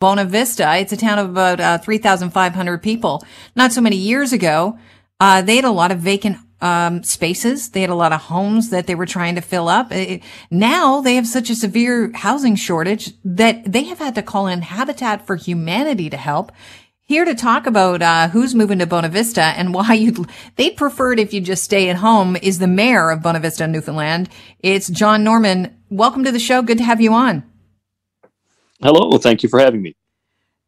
Bonavista. It's a town of about uh, 3,500 people. Not so many years ago, uh, they had a lot of vacant um, spaces. They had a lot of homes that they were trying to fill up. It, now they have such a severe housing shortage that they have had to call in Habitat for Humanity to help. Here to talk about uh, who's moving to Bonavista and why you'd they'd prefer it if you just stay at home is the mayor of Bonavista, Newfoundland. It's John Norman. Welcome to the show. Good to have you on. Hello. Thank you for having me.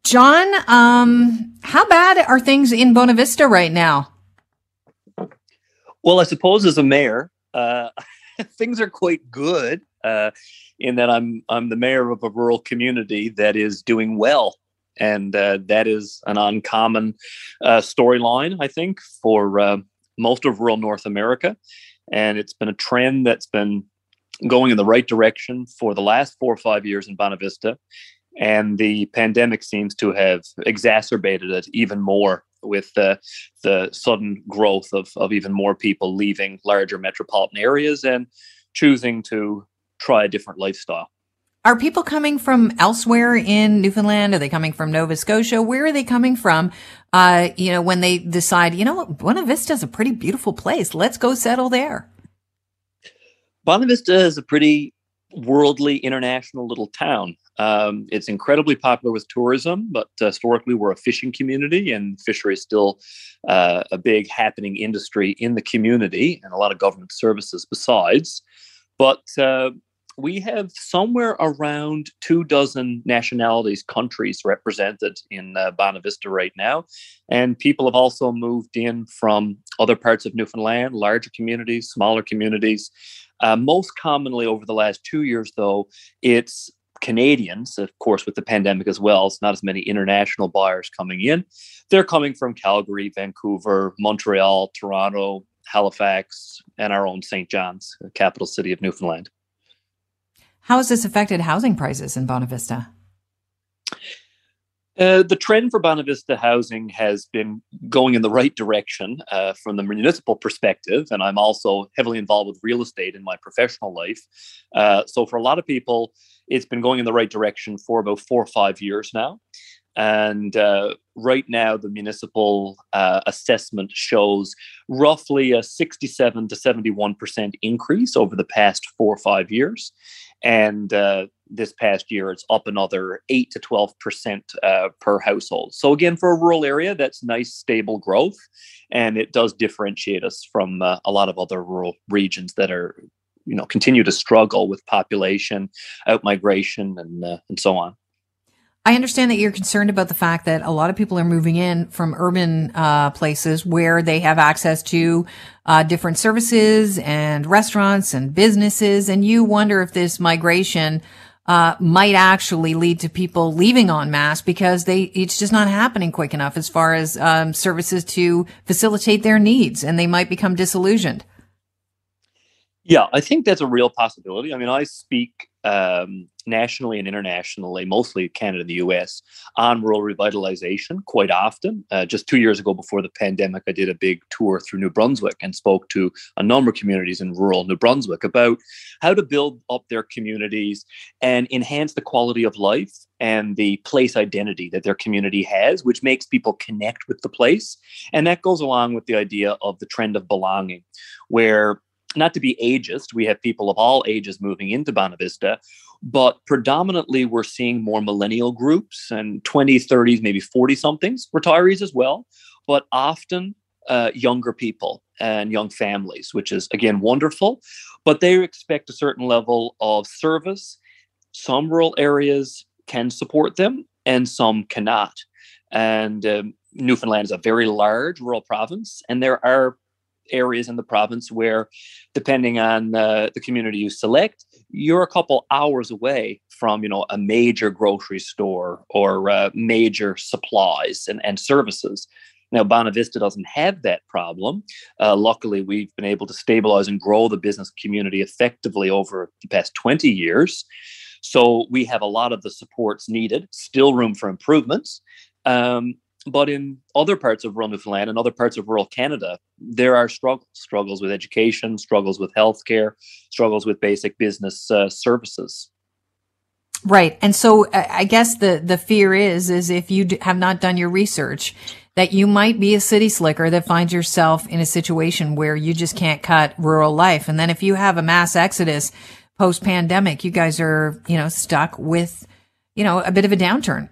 John, um, how bad are things in Bonavista right now? Well, I suppose as a mayor, uh, things are quite good uh, in that I'm I'm the mayor of a rural community that is doing well, and uh, that is an uncommon uh, storyline, I think, for uh, most of rural North America, and it's been a trend that's been going in the right direction for the last four or five years in Bonavista, and the pandemic seems to have exacerbated it even more with the the sudden growth of of even more people leaving larger metropolitan areas and choosing to try a different lifestyle. Are people coming from elsewhere in Newfoundland? Are they coming from Nova Scotia? Where are they coming from? Uh, you know, when they decide, you know Bonavista is a pretty beautiful place. Let's go settle there. Bonavista is a pretty worldly, international little town. Um, it's incredibly popular with tourism, but uh, historically we're a fishing community, and fishery is still uh, a big happening industry in the community, and a lot of government services besides. But uh, we have somewhere around two dozen nationalities, countries represented in uh, Bonavista right now. And people have also moved in from other parts of Newfoundland, larger communities, smaller communities. Uh, most commonly over the last two years, though, it's Canadians, of course, with the pandemic as well. It's not as many international buyers coming in. They're coming from Calgary, Vancouver, Montreal, Toronto, Halifax, and our own St. John's, capital city of Newfoundland. How has this affected housing prices in Bonavista? Uh, the trend for Bonavista housing has been going in the right direction uh, from the municipal perspective, and I'm also heavily involved with real estate in my professional life. Uh, so, for a lot of people, it's been going in the right direction for about four or five years now. And uh, right now, the municipal uh, assessment shows roughly a 67 to 71% increase over the past four or five years. And uh, this past year, it's up another 8 to 12% uh, per household. So, again, for a rural area, that's nice, stable growth. And it does differentiate us from uh, a lot of other rural regions that are you know continue to struggle with population outmigration and uh, and so on I understand that you're concerned about the fact that a lot of people are moving in from urban uh, places where they have access to uh, different services and restaurants and businesses, and you wonder if this migration uh, might actually lead to people leaving en masse because they it's just not happening quick enough as far as um, services to facilitate their needs, and they might become disillusioned. Yeah, I think that's a real possibility. I mean, I speak um, nationally and internationally, mostly Canada and the US, on rural revitalization quite often. Uh, just two years ago, before the pandemic, I did a big tour through New Brunswick and spoke to a number of communities in rural New Brunswick about how to build up their communities and enhance the quality of life and the place identity that their community has, which makes people connect with the place. And that goes along with the idea of the trend of belonging, where not to be ageist, we have people of all ages moving into Bonavista, but predominantly we're seeing more millennial groups and 20s, 30s, maybe 40 somethings, retirees as well, but often uh, younger people and young families, which is again wonderful. But they expect a certain level of service. Some rural areas can support them and some cannot. And um, Newfoundland is a very large rural province, and there are areas in the province where, depending on uh, the community you select, you're a couple hours away from you know a major grocery store or uh, major supplies and, and services. Now, Bonavista doesn't have that problem. Uh, luckily, we've been able to stabilize and grow the business community effectively over the past 20 years. So we have a lot of the supports needed, still room for improvements. Um, but in other parts of rural Newfoundland and other parts of rural Canada, there are struggles struggles with education, struggles with healthcare, struggles with basic business uh, services. Right. And so I guess the, the fear is, is if you have not done your research, that you might be a city slicker that finds yourself in a situation where you just can't cut rural life. And then if you have a mass exodus post pandemic, you guys are, you know, stuck with, you know, a bit of a downturn.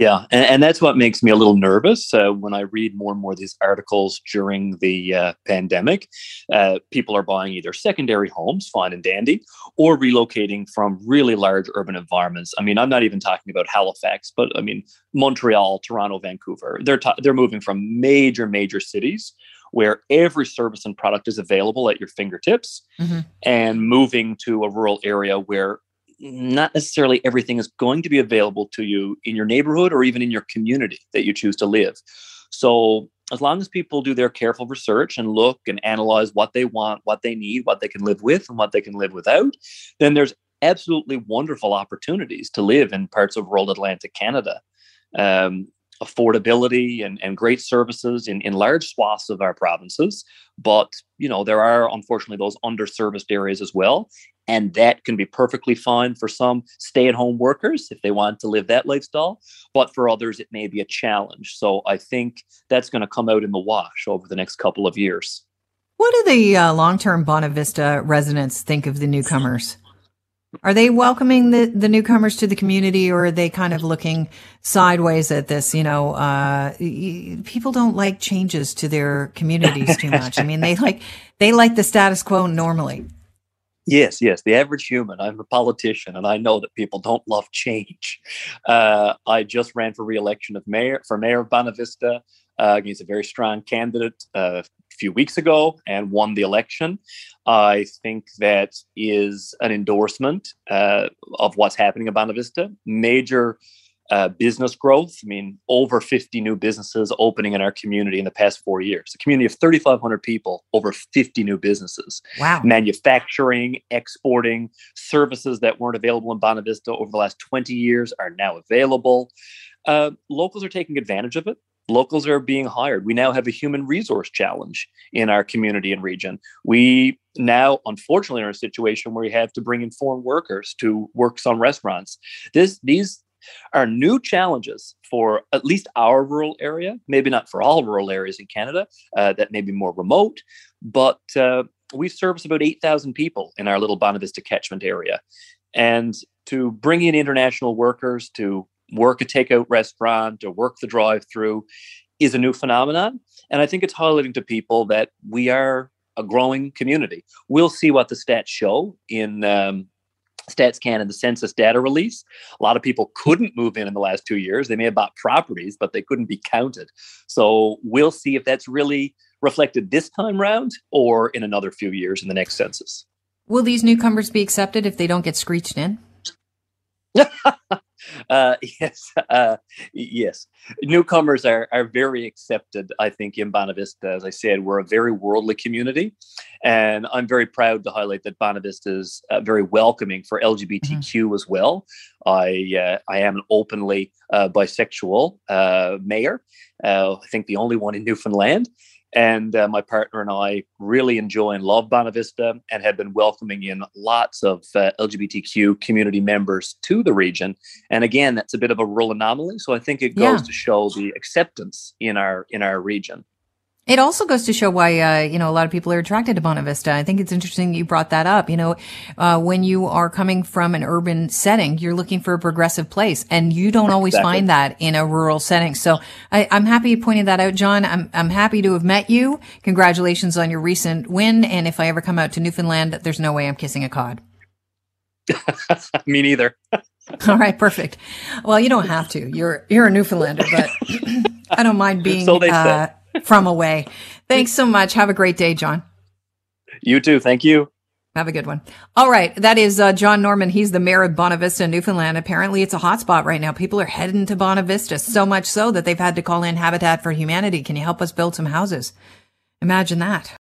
Yeah, and, and, that's what makes me a little nervous uh, when I read more and more of these articles during the uh, pandemic. Uh, people are buying either secondary homes, fine and dandy, or relocating from really large urban environments. I mean, I'm not even talking about Halifax, but I mean Montreal, Toronto, Vancouver. They're ta- they're moving from major major cities where every service and product is available at your fingertips, mm-hmm. and moving to a rural area where not necessarily everything is going to be available to you in your neighborhood or even in your community that you choose to live. So, as long as people do their careful research and look and analyze what they want, what they need, what they can live with, and what they can live without, then there's absolutely wonderful opportunities to live in parts of rural Atlantic Canada. Um, affordability and, and great services in, in large swaths of our provinces. But, you know, there are unfortunately those underserviced areas as well. And that can be perfectly fine for some stay at home workers if they want to live that lifestyle. But for others, it may be a challenge. So I think that's going to come out in the wash over the next couple of years. What do the uh, long term Bonavista residents think of the newcomers? Are they welcoming the, the newcomers to the community or are they kind of looking sideways at this? You know, uh, people don't like changes to their communities too much. I mean, they like, they like the status quo normally. Yes, yes, the average human. I'm a politician, and I know that people don't love change. Uh, I just ran for re-election of mayor for mayor of Bonavista uh, against a very strong candidate uh, few weeks ago and won the election. I think that is an endorsement uh, of what's happening in Bonavista. Major uh, business growth. I mean, over 50 new businesses opening in our community in the past four years. A community of 3,500 people, over 50 new businesses. Wow. Manufacturing, exporting, services that weren't available in Bonavista over the last 20 years are now available. Uh, locals are taking advantage of it. Locals are being hired. We now have a human resource challenge in our community and region. We now, unfortunately, are in a situation where we have to bring in foreign workers to work some restaurants. This, these are new challenges for at least our rural area, maybe not for all rural areas in Canada uh, that may be more remote, but uh, we service about 8,000 people in our little Bonavista catchment area. And to bring in international workers to work a takeout restaurant or work the drive through is a new phenomenon. And I think it's highlighting to people that we are a growing community. We'll see what the stats show in um, Stats Canada, the census data release. A lot of people couldn't move in in the last two years. They may have bought properties, but they couldn't be counted. So we'll see if that's really reflected this time round or in another few years in the next census. Will these newcomers be accepted if they don't get screeched in? Uh, yes, uh, yes. Newcomers are, are very accepted, I think, in Bonavista. As I said, we're a very worldly community. And I'm very proud to highlight that Bonavista is uh, very welcoming for LGBTQ mm-hmm. as well. I, uh, I am an openly uh, bisexual uh, I think the only one in Newfoundland. And uh, my partner and I really enjoy and love Bonavista and have been welcoming in lots of uh, LGBTQ community members to the region. And again, that's a bit of a rural anomaly. So I think it goes yeah. to show the acceptance in our in our region. It also goes to show why, uh, you know, a lot of people are attracted to Bonavista. I think it's interesting you brought that up. You know, uh, when you are coming from an urban setting, you're looking for a progressive place and you don't always exactly. find that in a rural setting. So I, am happy you pointed that out, John. I'm, I'm happy to have met you. Congratulations on your recent win. And if I ever come out to Newfoundland, there's no way I'm kissing a cod. Me neither. All right, perfect. Well, you don't have to. You're you're a Newfoundlander, but I don't mind being so they uh, from away. Thanks so much. Have a great day, John. You too. Thank you. Have a good one. All right. That is uh, John Norman. He's the mayor of Bonavista, Newfoundland. Apparently, it's a hotspot right now. People are heading to Bonavista, so much so that they've had to call in Habitat for Humanity. Can you help us build some houses? Imagine that.